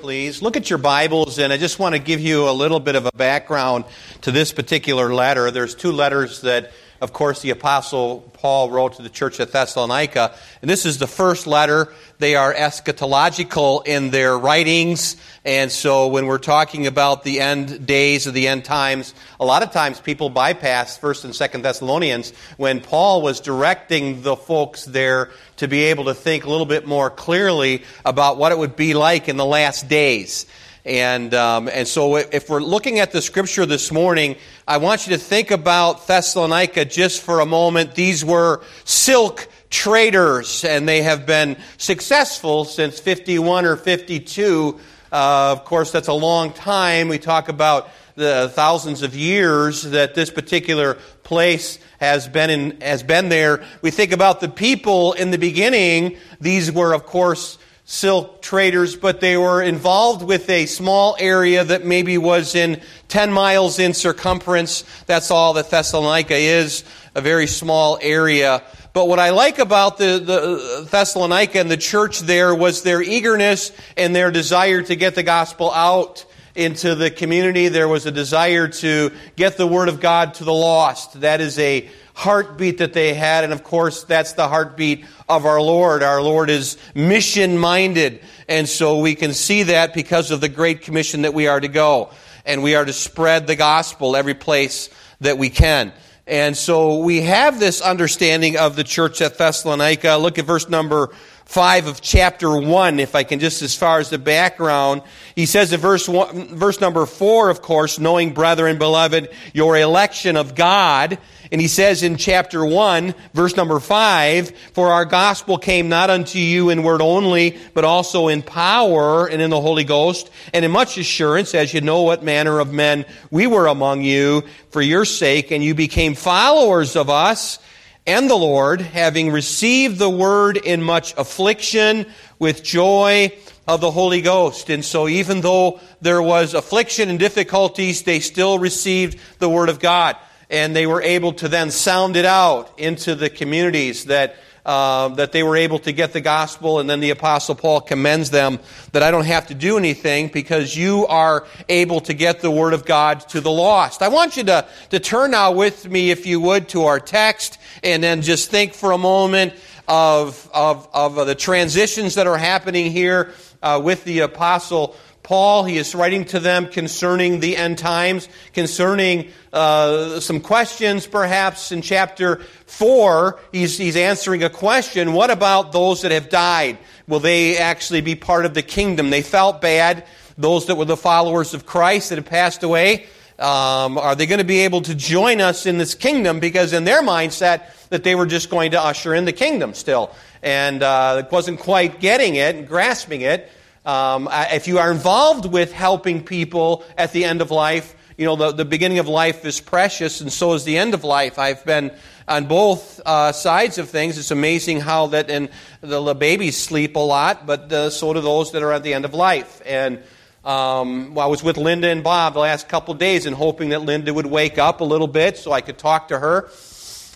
please. Look at your Bibles, and I just want to give you a little bit of a background to this particular letter. There's two letters that, of course, the Apostle Paul wrote to the church at Thessalonica. And this is the first letter. They are eschatological in their writings. And so when we're talking about the end days of the end times, a lot of times people bypass 1st and 2nd Thessalonians when Paul was directing the folks there to be able to think a little bit more clearly about what it would be like in the last days. And, um, and so if we're looking at the scripture this morning, I want you to think about Thessalonica just for a moment. These were silk traders, and they have been successful since 51 or 52. Uh, of course, that's a long time. We talk about the thousands of years that this particular place has been in, has been there. We think about the people in the beginning. These were, of course, silk traders, but they were involved with a small area that maybe was in 10 miles in circumference. That's all that Thessalonica is, a very small area. But what I like about the, the Thessalonica and the church there was their eagerness and their desire to get the gospel out into the community. There was a desire to get the word of God to the lost. That is a heartbeat that they had. And of course, that's the heartbeat of our Lord. Our Lord is mission minded. And so we can see that because of the great commission that we are to go. And we are to spread the gospel every place that we can. And so we have this understanding of the church at Thessalonica. Look at verse number 5 of chapter 1, if I can just as far as the background. He says in verse, one, verse number 4, of course, knowing, brethren, beloved, your election of God. And he says in chapter 1, verse number 5, For our gospel came not unto you in word only, but also in power and in the Holy Ghost, and in much assurance, as you know what manner of men we were among you for your sake, and you became followers of us and the Lord, having received the word in much affliction with joy of the Holy Ghost. And so even though there was affliction and difficulties, they still received the word of God. And they were able to then sound it out into the communities that uh, that they were able to get the gospel, and then the Apostle Paul commends them that I don't have to do anything because you are able to get the Word of God to the lost. I want you to, to turn now with me, if you would, to our text and then just think for a moment of, of, of the transitions that are happening here uh, with the Apostle Paul. He is writing to them concerning the end times, concerning uh, some questions perhaps in chapter 4. He's, he's answering a question What about those that have died? Will they actually be part of the kingdom? They felt bad. Those that were the followers of Christ that have passed away. Um, are they going to be able to join us in this kingdom? Because in their mindset, that they were just going to usher in the kingdom still, and uh, wasn't quite getting it and grasping it. Um, if you are involved with helping people at the end of life, you know, the, the beginning of life is precious, and so is the end of life. I've been on both uh, sides of things. It's amazing how that, and the, the babies sleep a lot, but so do those that are at the end of life. And um, well, I was with Linda and Bob the last couple days and hoping that Linda would wake up a little bit so I could talk to her.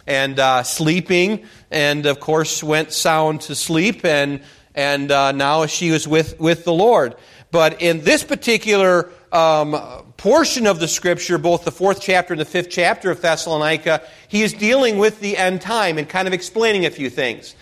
And uh, sleeping, and of course went sound to sleep. And and uh, now she was with, with the Lord. But in this particular um, portion of the scripture, both the fourth chapter and the fifth chapter of Thessalonica, he is dealing with the end time and kind of explaining a few things.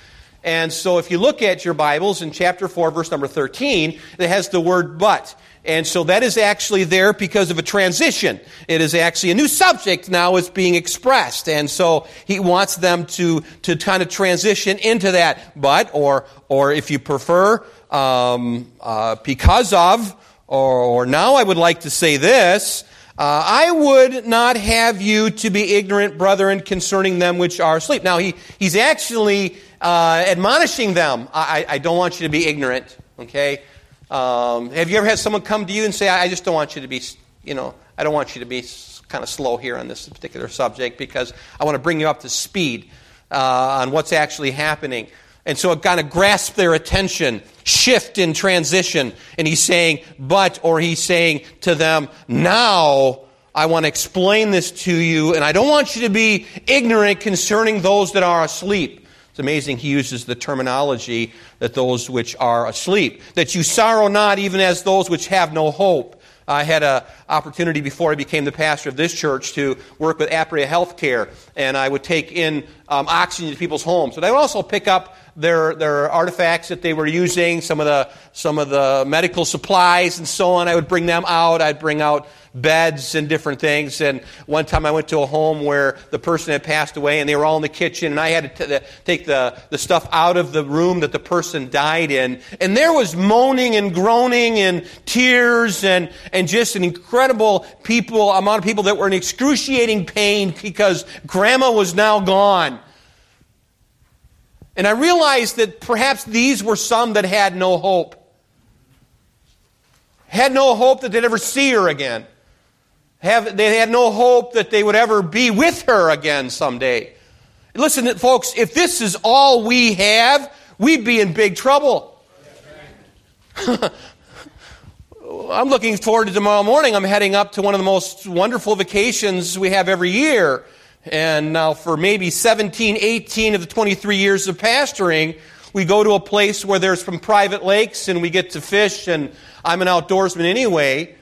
And so if you look at your Bibles in chapter 4, verse number 13, it has the word but. And so that is actually there because of a transition. It is actually a new subject now is being expressed. And so he wants them to, to kind of transition into that. But, or, or if you prefer, um, uh, because of, or, or now I would like to say this, uh, I would not have you to be ignorant, brethren, concerning them which are asleep. Now, he, he's actually uh, admonishing them. I, I don't want you to be ignorant, okay? Um, have you ever had someone come to you and say, I just don't want you to be, you know, I don't want you to be kind of slow here on this particular subject because I want to bring you up to speed uh, on what's actually happening. And so it kind of grasps their attention, shift in transition. And he's saying, but, or he's saying to them, now I want to explain this to you, and I don't want you to be ignorant concerning those that are asleep. It's amazing he uses the terminology that those which are asleep, that you sorrow not even as those which have no hope. I had an opportunity before I became the pastor of this church to work with Apria Healthcare, and I would take in um, oxygen to people's homes. But I would also pick up their, their artifacts that they were using, some of, the, some of the medical supplies and so on. I would bring them out. I'd bring out beds and different things. And one time I went to a home where the person had passed away and they were all in the kitchen and I had to t- take the, the stuff out of the room that the person died in. And there was moaning and groaning and tears and, and just an incredible people, amount of people that were in excruciating pain because grandma was now gone. And I realized that perhaps these were some that had no hope. Had no hope that they'd ever see her again. Have, they had no hope that they would ever be with her again someday. Listen, folks, if this is all we have, we'd be in big trouble. I'm looking forward to tomorrow morning. I'm heading up to one of the most wonderful vacations we have every year. And now, for maybe 17, 18 of the 23 years of pastoring, we go to a place where there's some private lakes and we get to fish, and I'm an outdoorsman anyway.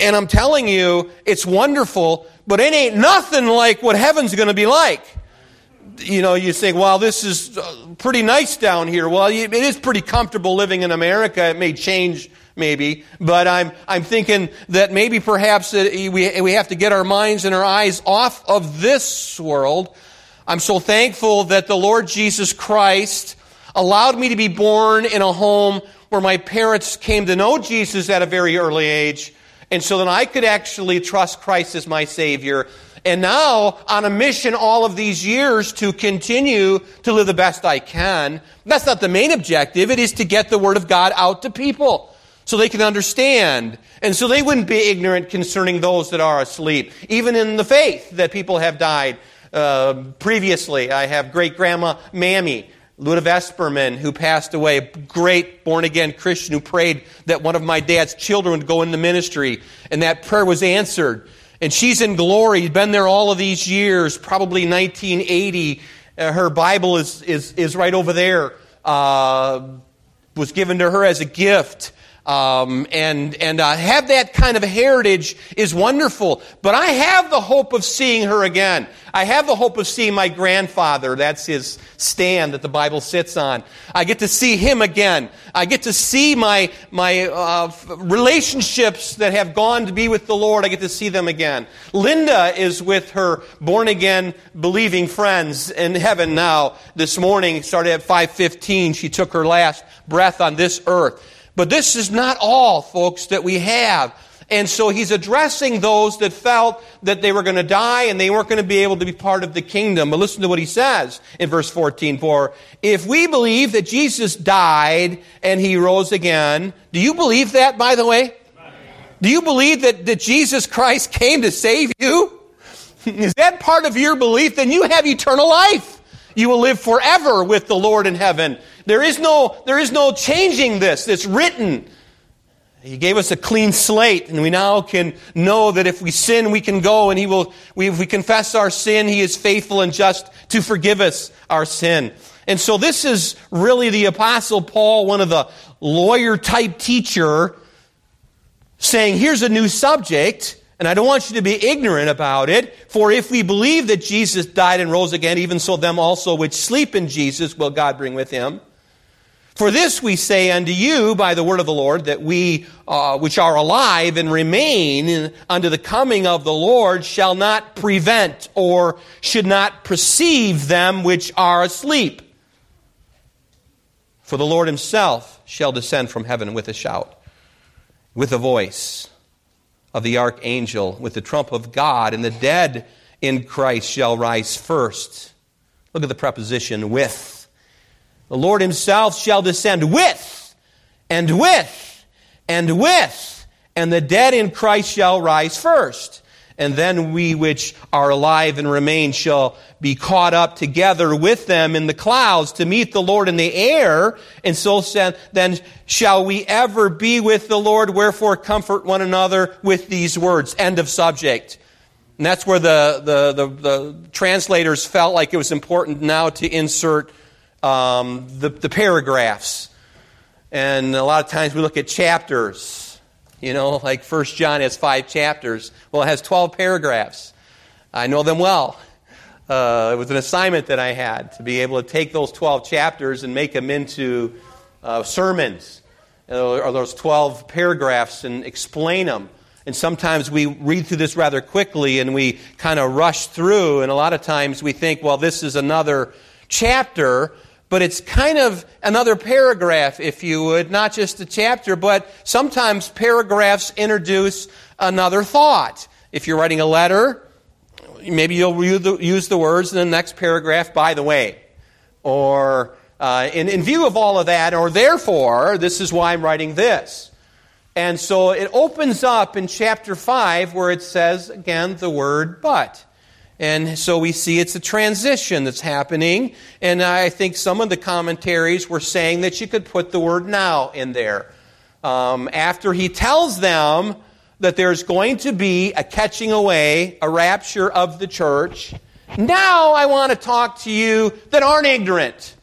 And I'm telling you, it's wonderful, but it ain't nothing like what heaven's going to be like. You know, you think, well, this is uh, pretty nice down here. Well, it is pretty comfortable living in America. It may change, maybe, but I'm, I'm thinking that maybe perhaps we, we have to get our minds and our eyes off of this world. I'm so thankful that the Lord Jesus Christ allowed me to be born in a home where my parents came to know Jesus at a very early age and so then I could actually trust Christ as my Savior. And now, on a mission all of these years to continue to live the best I can, that's not the main objective. It is to get the Word of God out to people so they can understand. And so they wouldn't be ignorant concerning those that are asleep. Even in the faith that people have died uh, previously. I have great grandma Mammy Luda Vesperman, who passed away, a great born again Christian who prayed that one of my dad's children would go into ministry, and that prayer was answered. And she's in glory, been there all of these years, probably 1980. Uh, her Bible is, is, is right over there, uh, was given to her as a gift. Um, and and uh, have that kind of heritage is wonderful. But I have the hope of seeing her again. I have the hope of seeing my grandfather. That's his stand that the Bible sits on. I get to see him again. I get to see my my uh, relationships that have gone to be with the Lord. I get to see them again. Linda is with her born again believing friends in heaven now. This morning, started at five fifteen. She took her last breath on this earth. But this is not all, folks, that we have. And so he's addressing those that felt that they were going to die and they weren't going to be able to be part of the kingdom. But listen to what he says in verse 14. For if we believe that Jesus died and he rose again, do you believe that, by the way? Do you believe that, that Jesus Christ came to save you? Is that part of your belief? Then you have eternal life. You will live forever with the Lord in heaven. There is no, there is no changing this. It's written. He gave us a clean slate, and we now can know that if we sin, we can go, and He will, we, if we confess our sin, He is faithful and just to forgive us our sin. And so this is really the Apostle Paul, one of the lawyer type teacher, saying, here's a new subject. And I don't want you to be ignorant about it. For if we believe that Jesus died and rose again, even so them also which sleep in Jesus will God bring with him. For this we say unto you by the word of the Lord, that we uh, which are alive and remain unto the coming of the Lord shall not prevent or should not perceive them which are asleep. For the Lord himself shall descend from heaven with a shout, with a voice of the archangel with the trump of God, and the dead in Christ shall rise first. Look at the preposition with. The Lord himself shall descend with, and with, and with, and the dead in Christ shall rise first and then we which are alive and remain shall be caught up together with them in the clouds to meet the Lord in the air. And so then shall we ever be with the Lord. Wherefore comfort one another with these words. End of subject. And that's where the, the, the, the translators felt like it was important now to insert um, the, the paragraphs. And a lot of times we look at chapters. You know, like First John has five chapters. Well, it has 12 paragraphs. I know them well. Uh, it was an assignment that I had to be able to take those 12 chapters and make them into uh, sermons, or those 12 paragraphs, and explain them. And sometimes we read through this rather quickly and we kind of rush through, and a lot of times we think, well, this is another chapter, but it's kind of another paragraph, if you would, not just a chapter, but sometimes paragraphs introduce another thought. If you're writing a letter, maybe you'll use the words in the next paragraph, by the way. Or uh, in, in view of all of that, or therefore, this is why I'm writing this. And so it opens up in chapter 5 where it says, again, the word but. And so we see it's a transition that's happening. And I think some of the commentaries were saying that you could put the word now in there. Um, after he tells them that there's going to be a catching away, a rapture of the church, now I want to talk to you that aren't ignorant.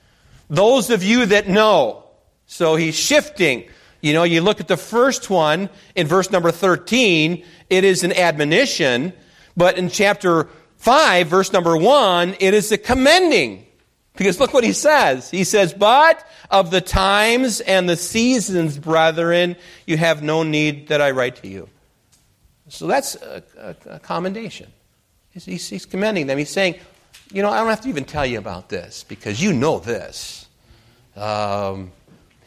Those of you that know. So he's shifting you know, you look at the first one in verse number 13, it is an admonition, but in chapter 5, verse number 1, it is a commending. Because look what he says. He says, But of the times and the seasons, brethren, you have no need that I write to you. So that's a, a, a commendation. He's, he's, he's commending them. He's saying, You know, I don't have to even tell you about this because you know this. Um,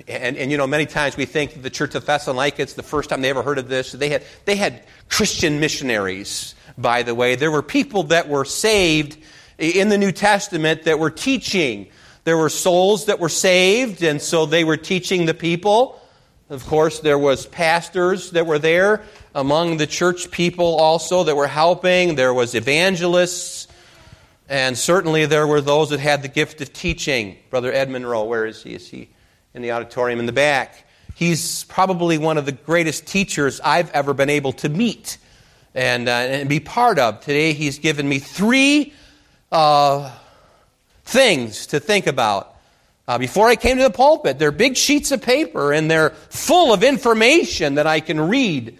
and, and, you know, many times we think the Church of Thessalonica, it's the first time they ever heard of this. They had, they had Christian missionaries, by the way. There were people that were saved in the New Testament that were teaching. There were souls that were saved, and so they were teaching the people. Of course, there was pastors that were there among the church people also that were helping. There was evangelists. And certainly there were those that had the gift of teaching. Brother Edmund Rowe, where is he? Is he in the auditorium in the back. He's probably one of the greatest teachers I've ever been able to meet and, uh, and be part of. Today, he's given me three uh, things to think about. Uh, before I came to the pulpit, they're big sheets of paper and they're full of information that I can read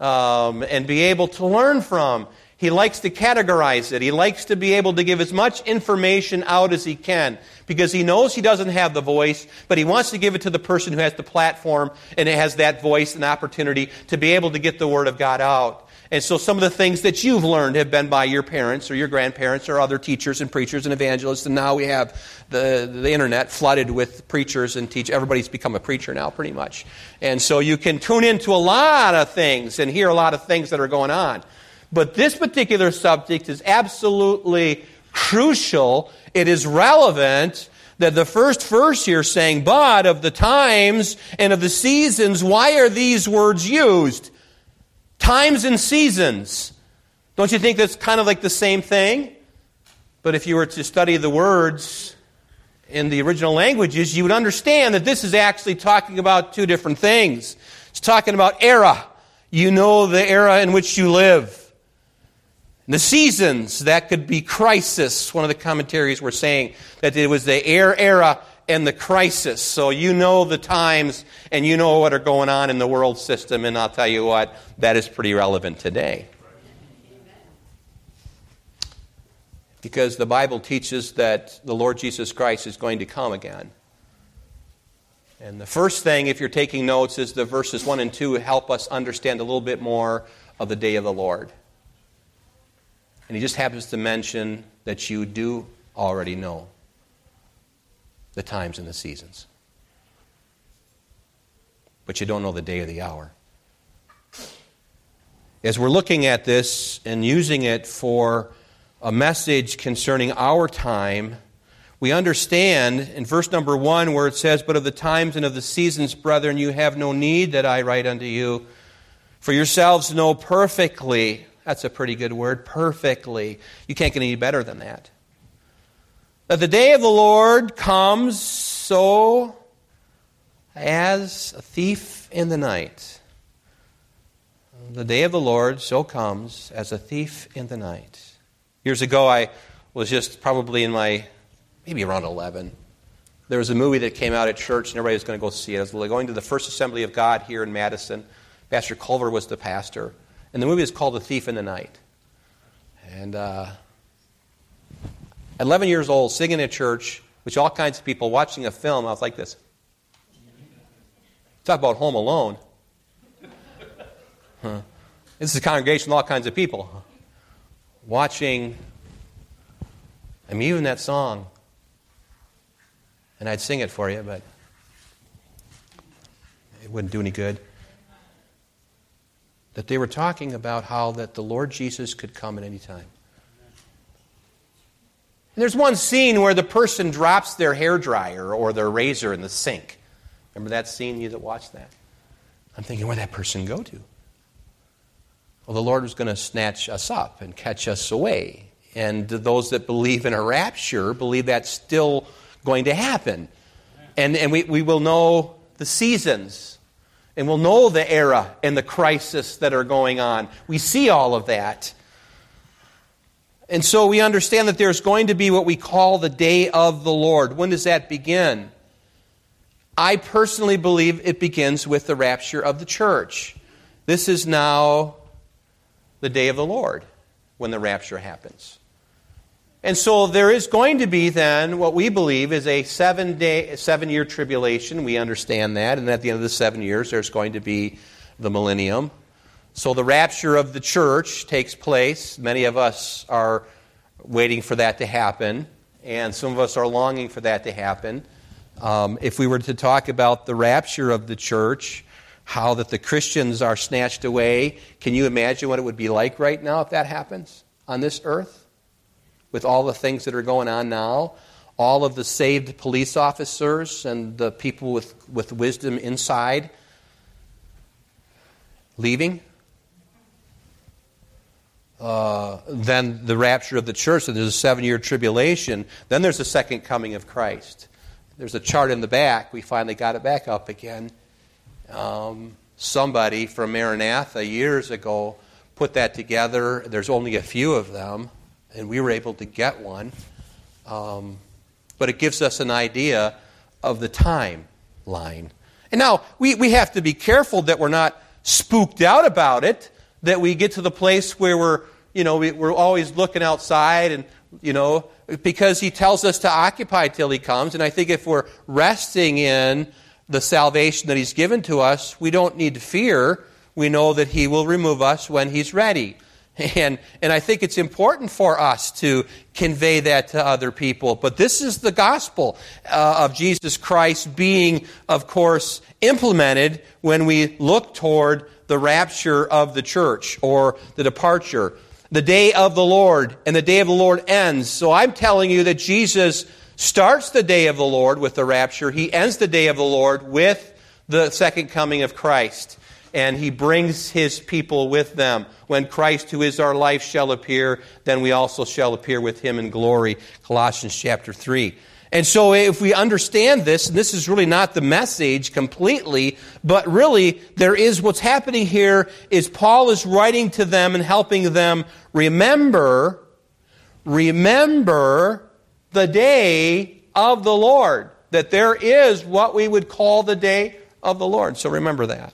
um, and be able to learn from. He likes to categorize it. He likes to be able to give as much information out as he can because he knows he doesn't have the voice, but he wants to give it to the person who has the platform and has that voice and opportunity to be able to get the Word of God out. And so some of the things that you've learned have been by your parents or your grandparents or other teachers and preachers and evangelists. And now we have the, the internet flooded with preachers and teach. Everybody's become a preacher now, pretty much. And so you can tune into a lot of things and hear a lot of things that are going on. But this particular subject is absolutely crucial. It is relevant that the first verse here saying, but of the times and of the seasons, why are these words used? Times and seasons. Don't you think that's kind of like the same thing? But if you were to study the words in the original languages, you would understand that this is actually talking about two different things. It's talking about era. You know the era in which you live. The seasons, that could be crisis. One of the commentaries were saying that it was the air era and the crisis. So you know the times and you know what are going on in the world system, and I'll tell you what, that is pretty relevant today. Because the Bible teaches that the Lord Jesus Christ is going to come again. And the first thing, if you're taking notes, is the verses 1 and 2 help us understand a little bit more of the day of the Lord. And he just happens to mention that you do already know the times and the seasons. But you don't know the day or the hour. As we're looking at this and using it for a message concerning our time, we understand in verse number one where it says, But of the times and of the seasons, brethren, you have no need that I write unto you. For yourselves know perfectly that's a pretty good word. Perfectly. You can't get any better than that. That the day of the Lord comes so as a thief in the night. the day of the Lord so comes as a thief in the night. Years ago, I was just probably in my, maybe around 11. There was a movie that came out at church, and everybody was going to go see it. I was going to the First Assembly of God here in Madison. Pastor Culver was the pastor. And the movie is called The Thief in the Night. And uh, 11 years old, singing at church, with all kinds of people watching a film, I was like this. Talk about home alone. Huh. This is a congregation with all kinds of people. Watching, I mean, even that song. And I'd sing it for you, but it wouldn't do any good. That they were talking about how that the Lord Jesus could come at any time. And there's one scene where the person drops their hair dryer or their razor in the sink. Remember that scene? You that watched that? I'm thinking, where'd that person go to? Well, the Lord was going to snatch us up and catch us away. And those that believe in a rapture believe that's still going to happen. And, and we, we will know the seasons, and we'll know the era and the crisis that are going on. We see all of that. And so we understand that there's going to be what we call the day of the Lord. When does that begin? I personally believe it begins with the rapture of the church. This is now the day of the Lord when the rapture happens. And so there is going to be then what we believe is a seven day, seven year tribulation. We understand that. And at the end of the seven years, there's going to be the millennium. So the rapture of the church takes place. Many of us are waiting for that to happen, and some of us are longing for that to happen. Um, if we were to talk about the rapture of the church, how that the Christians are snatched away, can you imagine what it would be like right now if that happens on this earth? With all the things that are going on now, all of the saved police officers and the people with, with wisdom inside leaving. Uh, then the rapture of the church, and there's a seven year tribulation. Then there's the second coming of Christ. There's a chart in the back. We finally got it back up again. Um, somebody from Maranatha years ago put that together. There's only a few of them, and we were able to get one. Um, but it gives us an idea of the timeline. And now we, we have to be careful that we're not spooked out about it, that we get to the place where we're, you know, we, we're always looking outside and, you know, because he tells us to occupy till he comes. And I think if we're resting in the salvation that he's given to us, we don't need to fear. We know that he will remove us when he's ready. And, and I think it's important for us to convey that to other people. But this is the gospel uh, of Jesus Christ being, of course, implemented when we look toward the rapture of the church or the departure the day of the Lord, and the day of the Lord ends. So I'm telling you that Jesus starts the day of the Lord with the rapture. He ends the day of the Lord with the second coming of Christ. And he brings his people with them. When Christ, who is our life, shall appear, then we also shall appear with him in glory. Colossians chapter 3. And so, if we understand this, and this is really not the message completely, but really there is what's happening here is Paul is writing to them and helping them remember, remember the day of the Lord. That there is what we would call the day of the Lord. So remember that.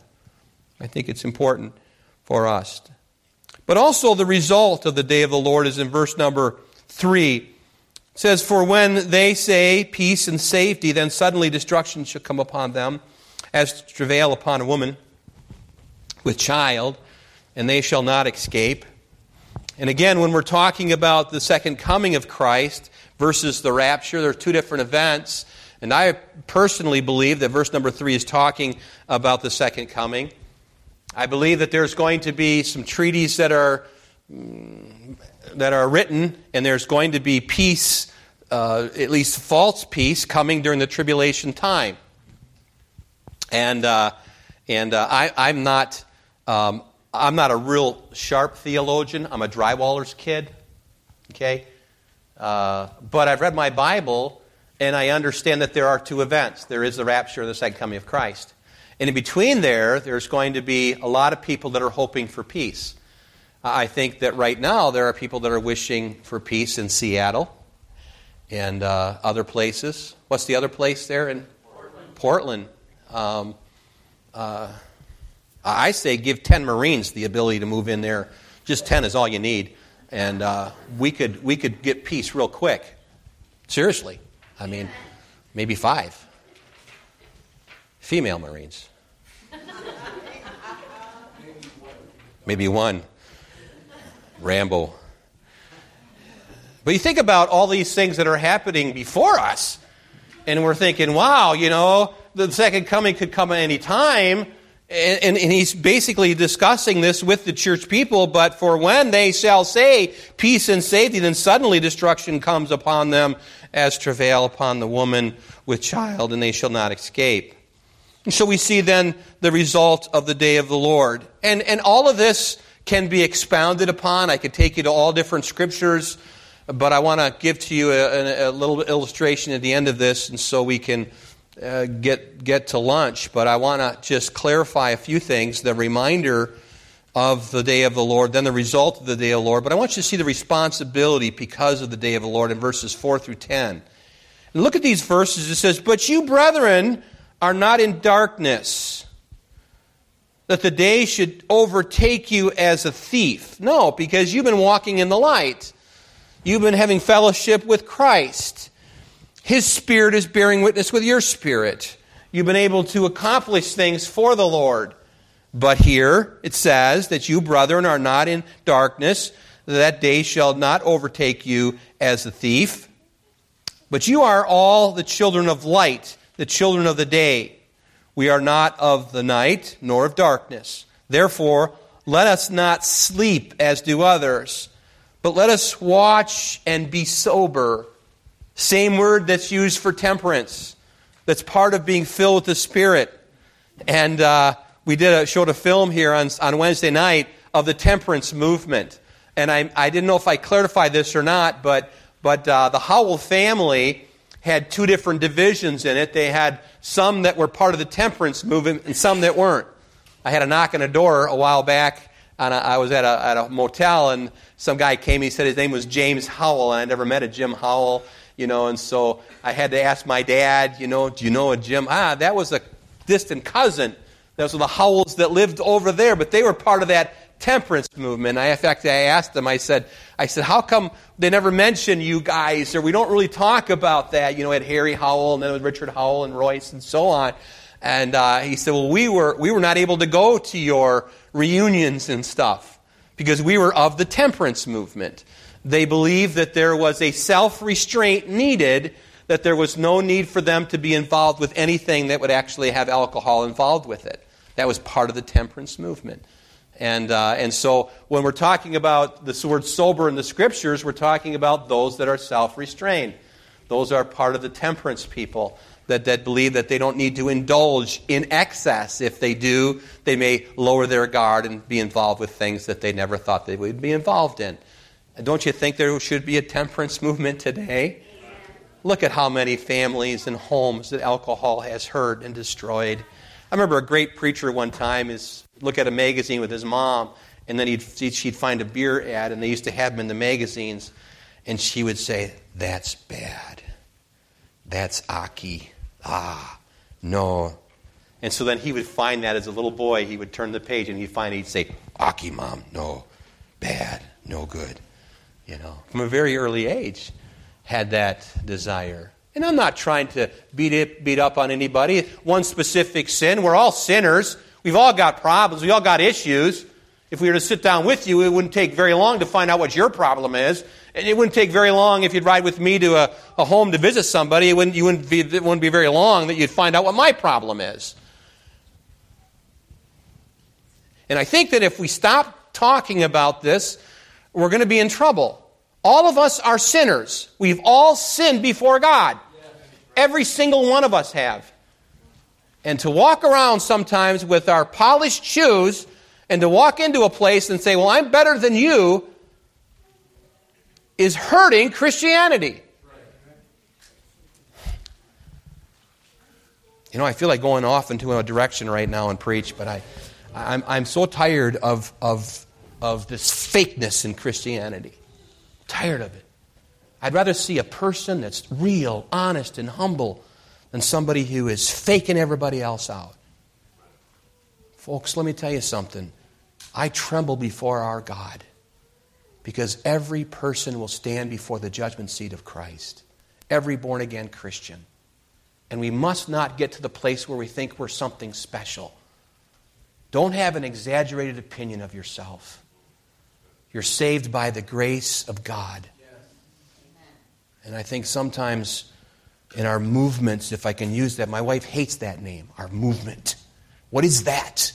I think it's important for us. But also, the result of the day of the Lord is in verse number 3 says, For when they say peace and safety, then suddenly destruction shall come upon them, as travail upon a woman with child, and they shall not escape. And again, when we're talking about the second coming of Christ versus the rapture, there are two different events. And I personally believe that verse number three is talking about the second coming. I believe that there's going to be some treaties that are mm, that are written, and there's going to be peace, uh, at least false peace, coming during the tribulation time. And uh, and uh, I, am not um, I'm not a real sharp theologian. I'm a drywaller's kid. Okay, uh, but I've read my Bible, and I understand that there are two events. There is the rapture and the second coming of Christ. And in between there, there's going to be a lot of people that are hoping for peace. I think that right now there are people that are wishing for peace in Seattle and uh, other places. What's the other place there in Portland? Portland. Um, uh, I say give 10 Marines the ability to move in there. Just 10 is all you need. And uh, we, could, we could get peace real quick. Seriously. I mean, maybe five. Female Marines. Maybe one. Rambo. But you think about all these things that are happening before us, and we're thinking, wow, you know, the second coming could come at any time. And, and, and, he's basically discussing this with the church people, but for when they shall say peace and safety, then suddenly destruction comes upon them as travail upon the woman with child, and they shall not escape. And so we see then the result of the day of the Lord. And, and all of this can be expounded upon. I could take you to all different scriptures, but I want to give to you a, a, little illustration at the end of this, and so we can uh, get, get to lunch, but I want to just clarify a few things. The reminder of the day of the Lord, then the result of the day of the Lord. But I want you to see the responsibility because of the day of the Lord in verses 4 through 10. And look at these verses. It says, But you, brethren, are not in darkness, that the day should overtake you as a thief. No, because you've been walking in the light. You've been having fellowship with Christ. His Spirit is bearing witness with your spirit. You've been able to accomplish things for the Lord. But here it says that you, brethren, are not in darkness, that day shall not overtake you as a thief. But you are all the children of light, the children of the day. We are not of the night, nor of darkness. Therefore, let us not sleep as do others, but let us watch and be sober. Same word that's used for temperance. That's part of being filled with the Spirit. And uh, we did a, showed a film here on, on Wednesday night of the temperance movement. And I, I didn't know if I clarified this or not, but, but uh, the Howell family had two different divisions in it. They had some that were part of the temperance movement and some that weren't. I had a knock on a door a while back. And I was at a, at a motel, and some guy came. He said his name was James Howell, and I never met a Jim Howell you know, and so I had to ask my dad, you know, do you know a Jim? Ah, that was a distant cousin. Those were the Howells that lived over there, but they were part of that temperance movement. I, in fact, I asked them, I said, I said, how come they never mention you guys, or we don't really talk about that? You know, at Harry Howell, and then with Richard Howell and Royce and so on. And uh, he said, well, we were, we were not able to go to your reunions and stuff because we were of the temperance movement. They believed that there was a self restraint needed, that there was no need for them to be involved with anything that would actually have alcohol involved with it. That was part of the temperance movement. And, uh, and so when we're talking about the word sober in the scriptures, we're talking about those that are self restrained. Those are part of the temperance people that, that believe that they don't need to indulge in excess. If they do, they may lower their guard and be involved with things that they never thought they would be involved in. And don't you think there should be a temperance movement today? Look at how many families and homes that alcohol has hurt and destroyed. I remember a great preacher one time is look at a magazine with his mom, and then he'd, she'd find a beer ad, and they used to have them in the magazines, and she would say, "That's bad. That's aki. Ah, no." And so then he would find that as a little boy, he would turn the page and he'd find it, he'd say, "Aki, mom, no, bad, no good." you know, from a very early age, had that desire. And I'm not trying to beat, it, beat up on anybody. One specific sin. We're all sinners. We've all got problems. We all got issues. If we were to sit down with you, it wouldn't take very long to find out what your problem is. And it wouldn't take very long if you'd ride with me to a, a home to visit somebody. It wouldn't, you wouldn't be, it wouldn't be very long that you'd find out what my problem is. And I think that if we stop talking about this, we're going to be in trouble. All of us are sinners. We've all sinned before God. Every single one of us have. And to walk around sometimes with our polished shoes and to walk into a place and say, Well, I'm better than you, is hurting Christianity. You know, I feel like going off into a direction right now and preach, but I, I'm, I'm so tired of, of, of this fakeness in Christianity. tired of it. I'd rather see a person that's real, honest, and humble than somebody who is faking everybody else out. Folks, let me tell you something. I tremble before our God because every person will stand before the judgment seat of Christ, every born again Christian. And we must not get to the place where we think we're something special. Don't have an exaggerated opinion of yourself. You're saved by the grace of God. And I think sometimes in our movements, if I can use that, my wife hates that name, our movement. What is that?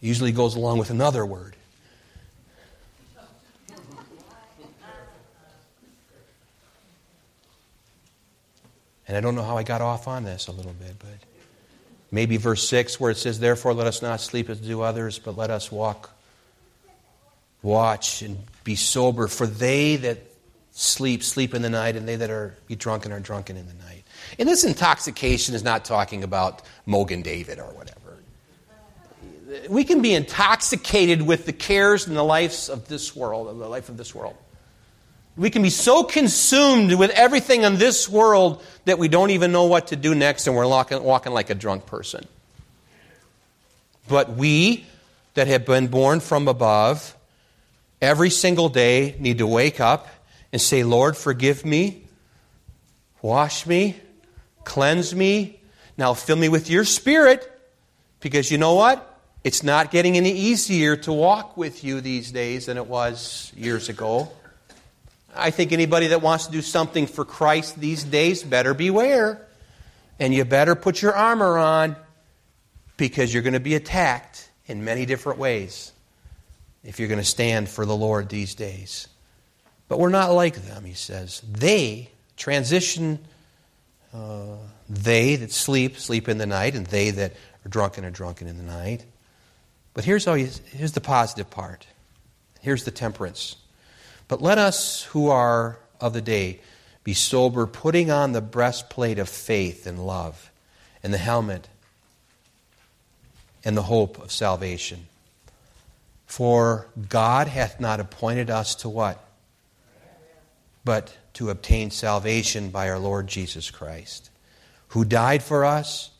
Usually goes along with another word. And I don't know how I got off on this a little bit, but maybe verse 6 where it says, Therefore let us not sleep as do others, but let us walk, watch, and be sober. For they that sleep, sleep in the night, and they that are be drunken are drunken in the night. And this intoxication is not talking about Mogen David or whatever. We can be intoxicated with the cares and the lives of this world, of the life of this world. We can be so consumed with everything in this world that we don't even know what to do next and we're walking, walking like a drunk person. But we that have been born from above, every single day need to wake up and say, Lord, forgive me, wash me, cleanse me, now fill me with your spirit, because you know what? It's not getting any easier to walk with you these days than it was years ago. I think anybody that wants to do something for Christ these days better beware. And you better put your armor on because you're going to be attacked in many different ways if you're going to stand for the Lord these days. But we're not like them, he says. They transition, uh, they that sleep, sleep in the night, and they that are drunken are drunken in the night. But here's, here's the positive part. Here's the temperance. But let us who are of the day be sober, putting on the breastplate of faith and love, and the helmet and the hope of salvation. For God hath not appointed us to what? But to obtain salvation by our Lord Jesus Christ, who died for us,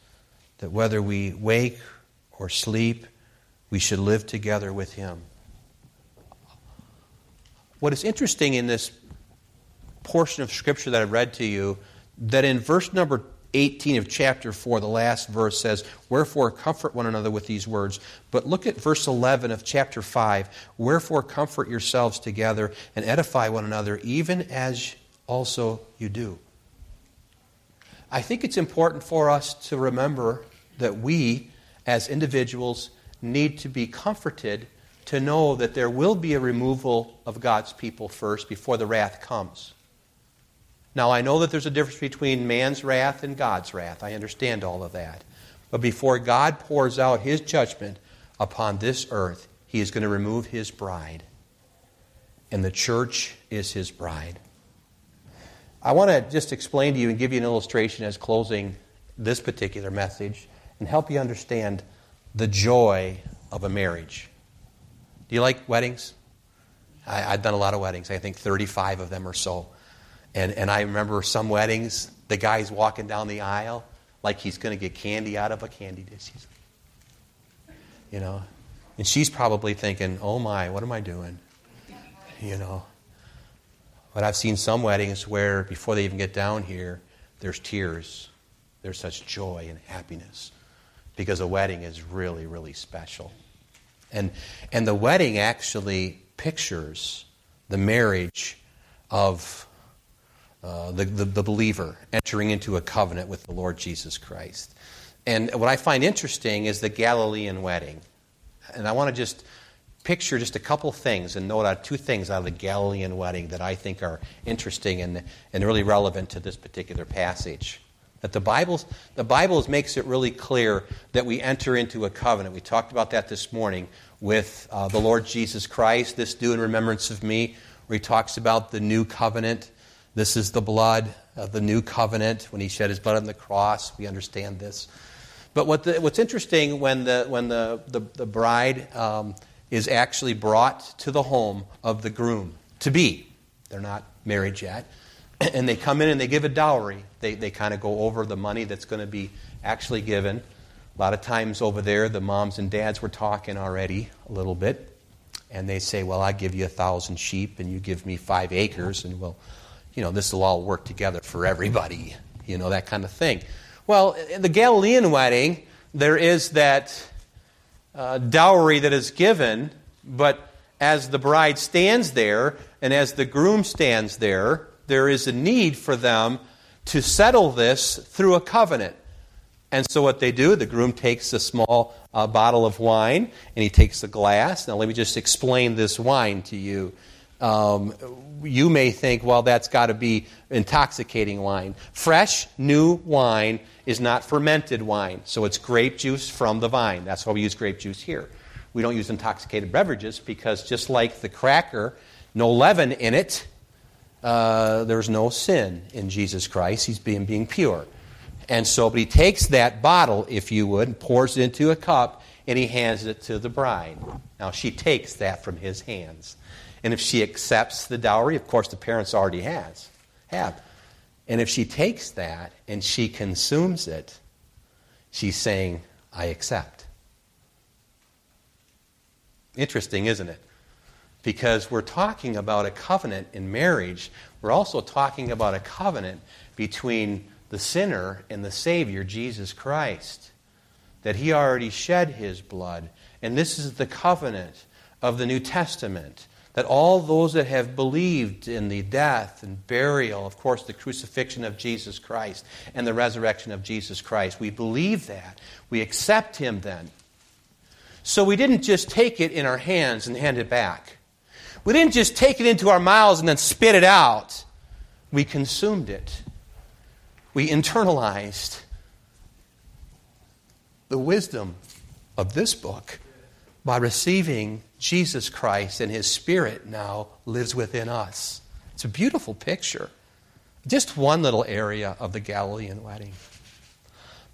that whether we wake or sleep, we should live together with him. What is interesting in this portion of Scripture that I read to you, that in verse number 18 of chapter 4, the last verse says, Wherefore comfort one another with these words. But look at verse 11 of chapter 5. Wherefore comfort yourselves together and edify one another, even as also you do. I think it's important for us to remember that we, as individuals, need to be comforted to know that there will be a removal of God's people first before the wrath comes. Now, I know that there's a difference between man's wrath and God's wrath. I understand all of that. But before God pours out his judgment upon this earth, he is going to remove his bride. And the church is his bride. I want to just explain to you and give you an illustration as closing this particular message and help you understand the joy of a marriage. Do you like weddings? I, have done a lot of weddings. I think 35 of them or so. And, and I remember some weddings, the guy's walking down the aisle like he's going to get candy out of a candy dish. You know, and she's probably thinking, oh my, what am I doing? You know. But I've seen some weddings where before they even get down here, there's tears. There's such joy and happiness because a wedding is really, really special. And, and the wedding actually pictures the marriage of uh, the, the, the believer entering into a covenant with the Lord Jesus Christ. And what I find interesting is the Galilean wedding. And I want to just picture just a couple things and note out two things out of the Galilean wedding that I think are interesting and, and really relevant to this particular passage. That the Bible, the Bible makes it really clear that we enter into a covenant. We talked about that this morning with uh, the Lord Jesus Christ, this do in remembrance of me, where he talks about the new covenant. This is the blood of the new covenant when he shed his blood on the cross. We understand this. But what the, what's interesting when the, when the, the, the bride um, is actually brought to the home of the groom to be, they're not married yet, and they come in and they give a dowry. They, they kind of go over the money that's going to be actually given. A lot of times over there, the moms and dads were talking already a little bit. And they say, Well, I give you a thousand sheep and you give me five acres, and well, you know, this will all work together for everybody, you know, that kind of thing. Well, in the Galilean wedding, there is that uh, dowry that is given, but as the bride stands there and as the groom stands there, there is a need for them to settle this through a covenant. And so, what they do, the groom takes a small uh, bottle of wine and he takes a glass. Now, let me just explain this wine to you. Um, you may think, well, that's got to be intoxicating wine. Fresh, new wine is not fermented wine, so it's grape juice from the vine. That's why we use grape juice here. We don't use intoxicated beverages because, just like the cracker, no leaven in it, uh, there's no sin in Jesus Christ. He's being, being pure. And so, but he takes that bottle, if you would, and pours it into a cup, and he hands it to the bride. Now, she takes that from his hands. And if she accepts the dowry, of course, the parents already has, have. And if she takes that and she consumes it, she's saying, I accept. Interesting, isn't it? Because we're talking about a covenant in marriage. We're also talking about a covenant between the sinner and the Savior, Jesus Christ. That he already shed his blood. And this is the covenant of the New Testament. That all those that have believed in the death and burial, of course, the crucifixion of Jesus Christ and the resurrection of Jesus Christ, we believe that. We accept him then. So we didn't just take it in our hands and hand it back. We didn't just take it into our mouths and then spit it out. We consumed it we internalized the wisdom of this book by receiving Jesus Christ and His Spirit now lives within us. It's a beautiful picture. Just one little area of the Galilean wedding.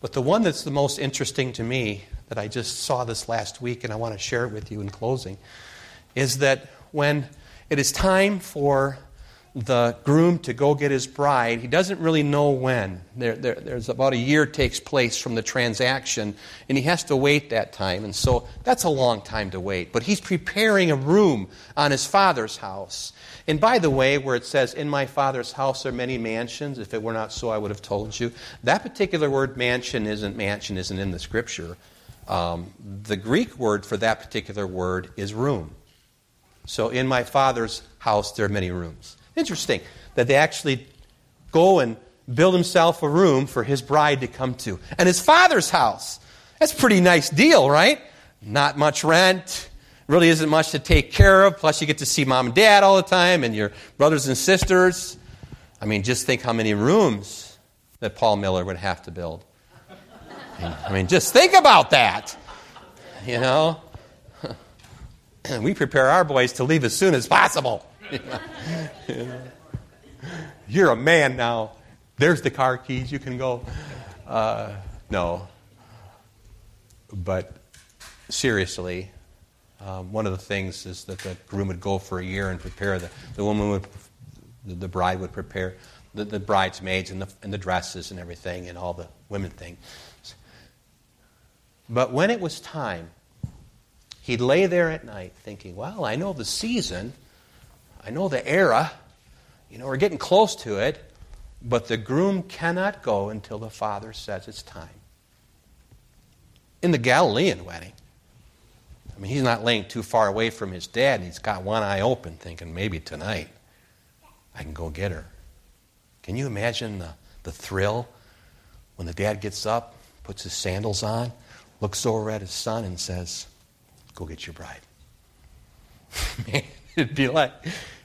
But the one that's the most interesting to me, that I just saw this last week and I want to share it with you in closing, is that when it is time for the groom to go get his bride. He doesn't really know when. There, there, there's about a year takes place from the transaction, and he has to wait that time. And so that's a long time to wait. But he's preparing a room on his father's house. And by the way, where it says, In my father's house are many mansions, if it were not so, I would have told you. That particular word mansion isn't mansion, isn't in the scripture. Um, the Greek word for that particular word is room. So in my father's house, there are many rooms. Interesting that they actually go and build himself a room for his bride to come to. And his father's house. That's a pretty nice deal, right? Not much rent. Really isn't much to take care of. Plus, you get to see mom and dad all the time and your brothers and sisters. I mean, just think how many rooms that Paul Miller would have to build. I mean, just think about that. You know? we prepare our boys to leave as soon as possible. You're a man now. There's the car keys. You can go. Uh, no. But seriously, um, one of the things is that the groom would go for a year and prepare the, the woman would, the, bride would prepare the, the bridesmaids and the, and the dresses and everything and all the women things. But when it was time, he'd lay there at night thinking, well, I know the season I know the era. You know, we're getting close to it. But the groom cannot go until the father says it's time. In the Galilean wedding, I mean, he's not laying too far away from his dad. and He's got one eye open, thinking maybe tonight I can go get her. Can you imagine the, the thrill when the dad gets up, puts his sandals on, looks over at his son, and says, Go get your bride? Man, it'd be like,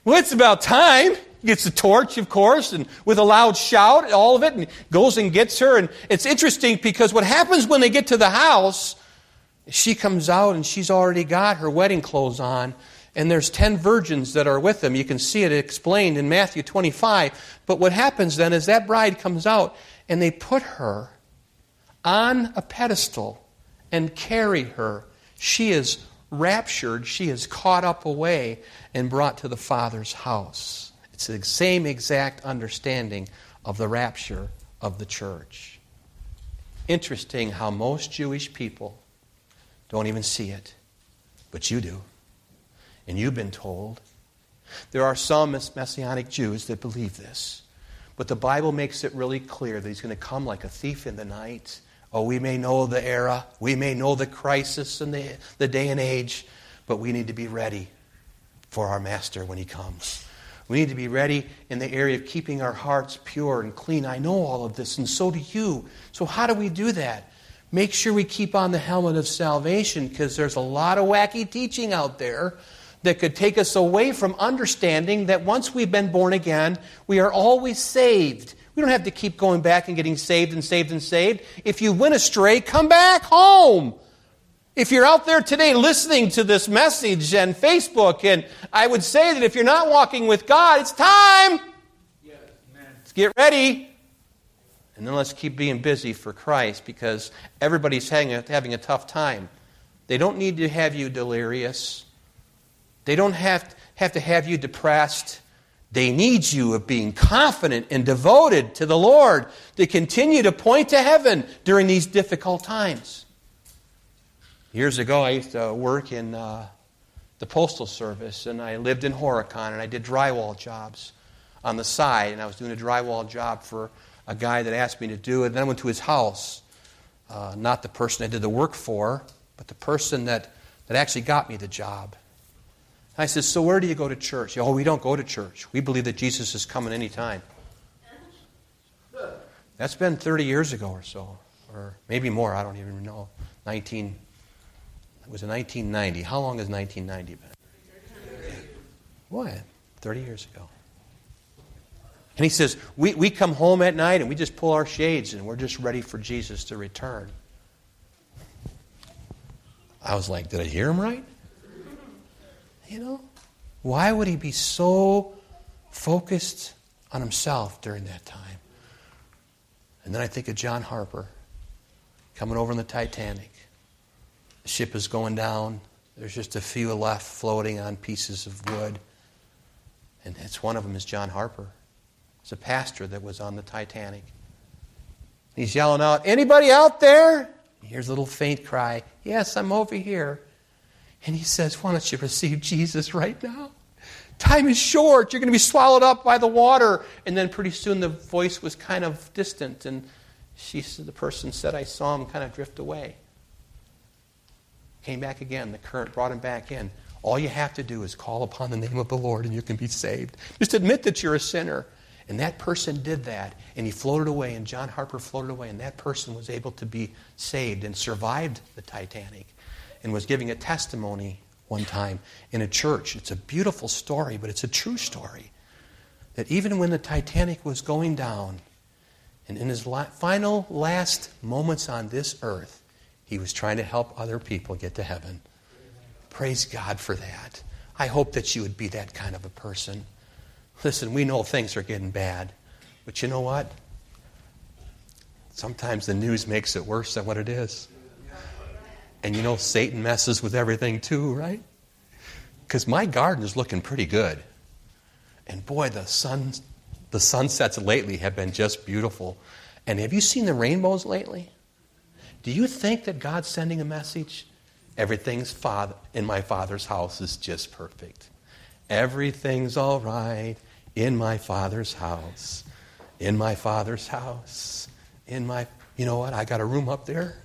well, it's about time. He gets the torch, of course, and with a loud shout, all of it, and goes and gets her. And it's interesting because what happens when they get to the house, she comes out and she's already got her wedding clothes on, and there's 10 virgins that are with them. You can see it explained in Matthew 25. But what happens then is that bride comes out and they put her on a pedestal and carry her. She is raptured, she is caught up away and brought to the Father's house. It's the same exact understanding of the rapture of the church. Interesting how most Jewish people don't even see it, but you do. And you've been told. There are some Messianic Jews that believe this. But the Bible makes it really clear that he's going to come like a thief in the night. Oh, we may know the era, we may know the crisis and the, the day and age, but we need to be ready for our Master when he comes. We need to be ready in the area of keeping our hearts pure and clean. I know all of this, and so do you. So, how do we do that? Make sure we keep on the helmet of salvation because there's a lot of wacky teaching out there that could take us away from understanding that once we've been born again, we are always saved. We don't have to keep going back and getting saved and saved and saved. If you went astray, come back home. If you're out there today listening to this message and Facebook, and I would say that if you're not walking with God, it's time. Yes, let's get ready. And then let's keep being busy for Christ because everybody's having a, tough time. They don't need to have you delirious. They don't have, have to have you depressed. They need you of being confident and devoted to the Lord to continue to point to heaven during these difficult times. Years ago, I used to work in uh, the Postal Service, and I lived in Horicon, and I did drywall jobs on the side, and I was doing a drywall job for a guy that asked me to do it. And then I went to his house, uh, not the person I did the work for, but the person that, that actually got me the job. I said, So where do you go to church? Oh, we don't go to church. We believe that Jesus is coming anytime. That's been 30 years ago or so, or maybe more, I don't even know. 19, it was in 1990. How long has 1990 been? What? 30 years ago. And he says, we, we come home at night and we just pull our shades and we're just ready for Jesus to return. I was like, did I hear him right? You know? Why would he be so focused on himself during that time? And then I think of John Harper coming over on the Titanic. The ship is going down. There's just a few left floating on pieces of wood. And it's one of them is John Harper. It's a pastor that was on the Titanic. He's yelling out, Anybody out there? He hears a little faint cry, Yes, I'm over here. And he says, Why don't you receive Jesus right now? Time is short. You're going to be swallowed up by the water. And then pretty soon the voice was kind of distant. And she the person said, I saw him kind of drift away. Came back again. The current brought him back in. All you have to do is call upon the name of the Lord and you can be saved. Just admit that you're a sinner. And that person did that, and he floated away, and John Harper floated away, and that person was able to be saved and survived the Titanic and was giving a testimony one time in a church. It's a beautiful story, but it's a true story. That even when the Titanic was going down, and in his final last moments on this earth, he was trying to help other people get to heaven. Praise God for that. I hope that you would be that kind of a person. Listen, we know things are getting bad, but you know what? Sometimes the news makes it worse than what it is. And you know, Satan messes with everything too, right? Because my garden is looking pretty good. And boy, the sun, the sunsets lately have been just beautiful. And have you seen the rainbows lately? Do you think that God's sending a message? Everything's father, in my father's house is just perfect. Everything's all right in my father's house. In my father's house. In my, you know what? I got a room up there.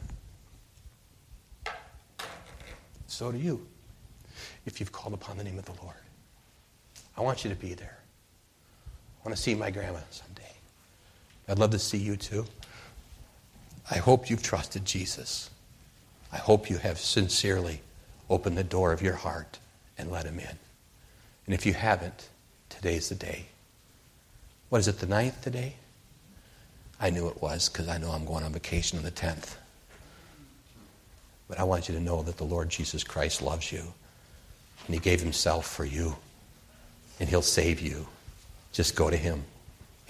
So do you, if you've called upon the name of the Lord. I want you to be there. I want to see my grandma someday. I'd love to see you too. I hope you've trusted Jesus. I hope you have sincerely opened the door of your heart and let him in. And if you haven't, today's the day. What is it, the ninth today? I knew it was because I know I'm going on vacation on the 10th. But I want you to know that the Lord Jesus Christ loves you. And He gave Himself for you. And He'll save you. Just go to Him.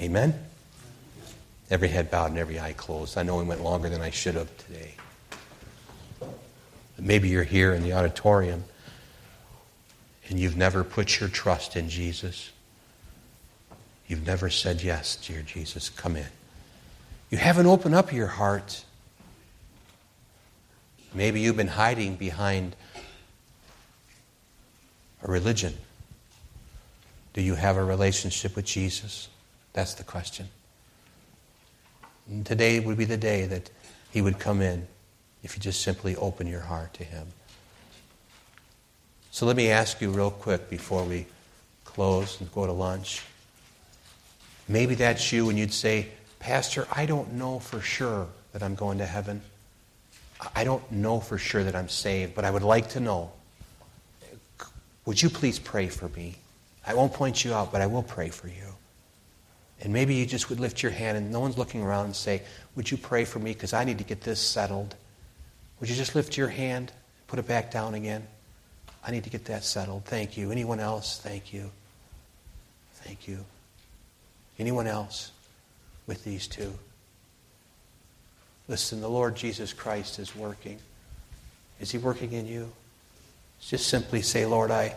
Amen? Every head bowed and every eye closed. I know we went longer than I should have today. Maybe you're here in the auditorium and you've never put your trust in Jesus. You've never said, Yes, dear Jesus, come in. You haven't opened up your heart. Maybe you've been hiding behind a religion. Do you have a relationship with Jesus? That's the question. And today would be the day that He would come in if you just simply open your heart to Him. So let me ask you real quick before we close and go to lunch. Maybe that's you and you'd say, Pastor, I don't know for sure that I'm going to heaven. I don't know for sure that I'm saved, but I would like to know. Would you please pray for me? I won't point you out, but I will pray for you. And maybe you just would lift your hand and no one's looking around and say, Would you pray for me? Because I need to get this settled. Would you just lift your hand, put it back down again? I need to get that settled. Thank you. Anyone else? Thank you. Thank you. Anyone else with these two? Listen, the Lord Jesus Christ is working. Is he working in you? Just simply say, Lord, I,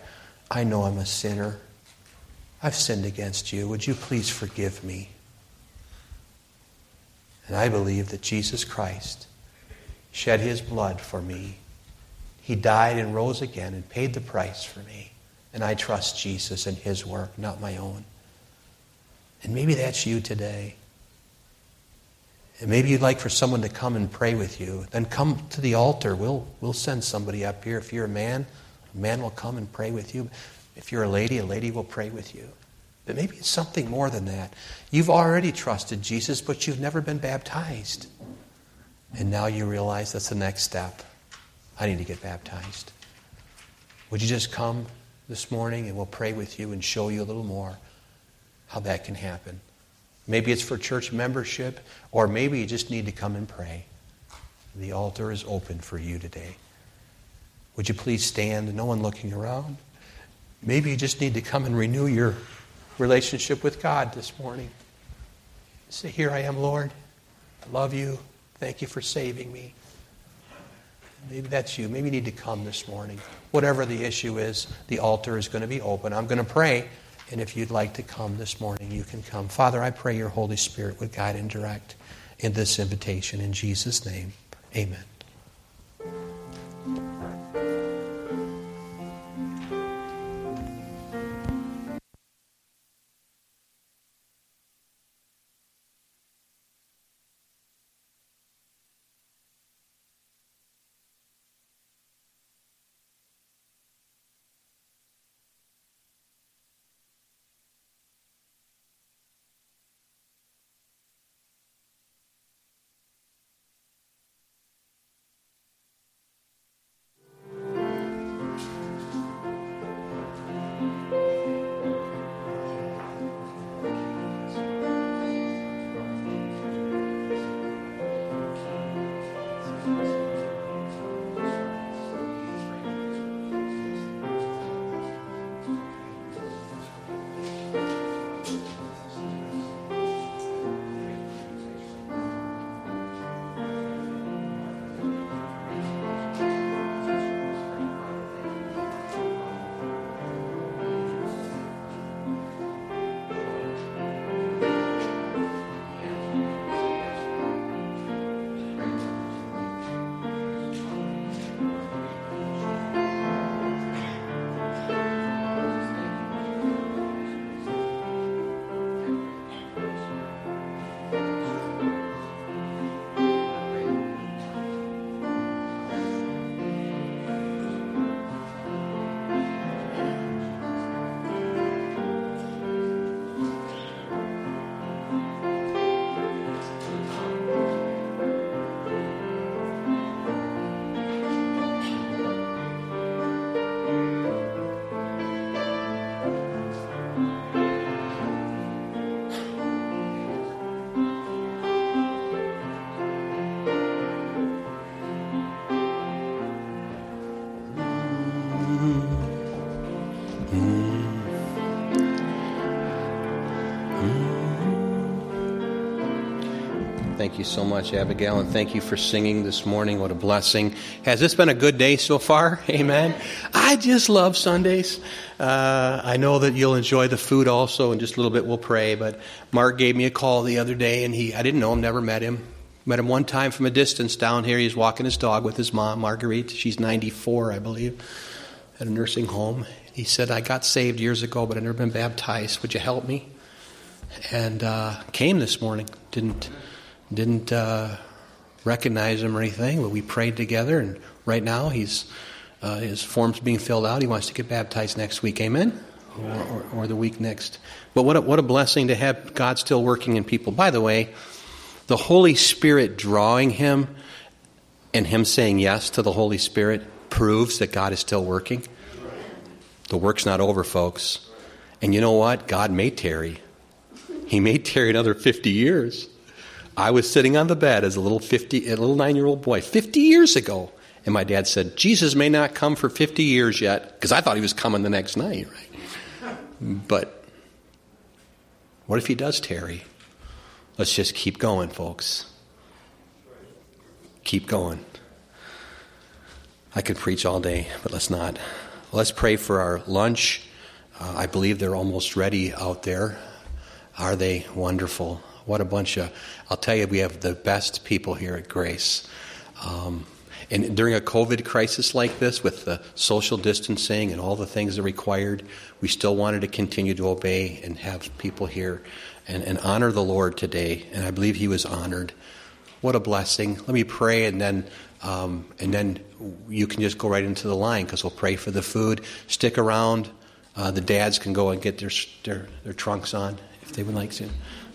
I know I'm a sinner. I've sinned against you. Would you please forgive me? And I believe that Jesus Christ shed his blood for me. He died and rose again and paid the price for me. And I trust Jesus and his work, not my own. And maybe that's you today. And maybe you'd like for someone to come and pray with you. Then come to the altar. We'll, we'll send somebody up here. If you're a man, a man will come and pray with you. If you're a lady, a lady will pray with you. But maybe it's something more than that. You've already trusted Jesus, but you've never been baptized. And now you realize that's the next step. I need to get baptized. Would you just come this morning and we'll pray with you and show you a little more how that can happen? Maybe it's for church membership, or maybe you just need to come and pray. The altar is open for you today. Would you please stand? No one looking around. Maybe you just need to come and renew your relationship with God this morning. Say, Here I am, Lord. I love you. Thank you for saving me. Maybe that's you. Maybe you need to come this morning. Whatever the issue is, the altar is going to be open. I'm going to pray, and if you'd like to come this morning, you can come. Father, I pray your Holy Spirit would guide and direct in this invitation. In Jesus' name, amen. You so much, Abigail, and thank you for singing this morning. What a blessing. Has this been a good day so far? Amen. I just love Sundays. Uh, I know that you'll enjoy the food also. In just a little bit, we'll pray. But Mark gave me a call the other day, and he I didn't know him, never met him. Met him one time from a distance down here. He's walking his dog with his mom, Marguerite. She's 94, I believe, at a nursing home. He said, I got saved years ago, but I've never been baptized. Would you help me? And uh, came this morning. Didn't didn't uh, recognize him or anything, but we prayed together. And right now, he's uh, his form's being filled out. He wants to get baptized next week. Amen. Or, or, or the week next. But what a, what a blessing to have God still working in people. By the way, the Holy Spirit drawing him and him saying yes to the Holy Spirit proves that God is still working. The work's not over, folks. And you know what? God may tarry. He may tarry another 50 years. I was sitting on the bed as a little 50, a little nine year old boy 50 years ago. And my dad said, Jesus may not come for 50 years yet, because I thought he was coming the next night, right? But what if he does tarry? Let's just keep going, folks. Keep going. I could preach all day, but let's not. Let's pray for our lunch. Uh, I believe they're almost ready out there. Are they wonderful? What a bunch of, I'll tell you, we have the best people here at Grace. Um, and during a COVID crisis like this, with the social distancing and all the things that are required, we still wanted to continue to obey and have people here and, and honor the Lord today. And I believe He was honored. What a blessing. Let me pray, and then um, and then you can just go right into the line because we'll pray for the food. Stick around. Uh, the dads can go and get their, their, their trunks on if they would like to.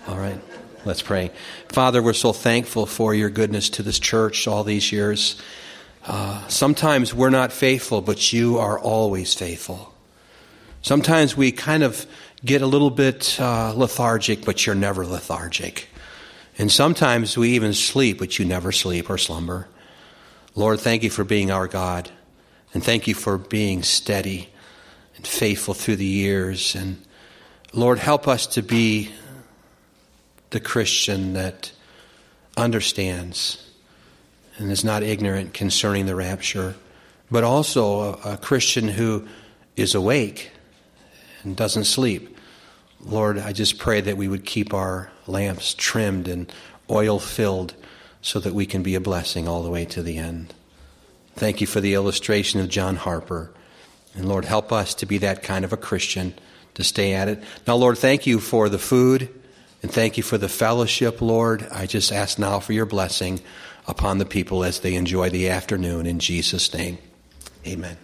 All right. Let's pray. Father, we're so thankful for your goodness to this church all these years. Uh, sometimes we're not faithful, but you are always faithful. Sometimes we kind of get a little bit uh, lethargic, but you're never lethargic. And sometimes we even sleep, but you never sleep or slumber. Lord, thank you for being our God. And thank you for being steady and faithful through the years. And Lord, help us to be the Christian that understands and is not ignorant concerning the rapture, but also a, a Christian who is awake and doesn't sleep. Lord, I just pray that we would keep our lamps trimmed and oil filled so that we can be a blessing all the way to the end. Thank you for the illustration of John Harper. And Lord, help us to be that kind of a Christian, to stay at it. Now, Lord, thank you for the food and thank you for the fellowship, Lord. I just ask now for your blessing upon the people as they enjoy the afternoon in Jesus' name. Amen.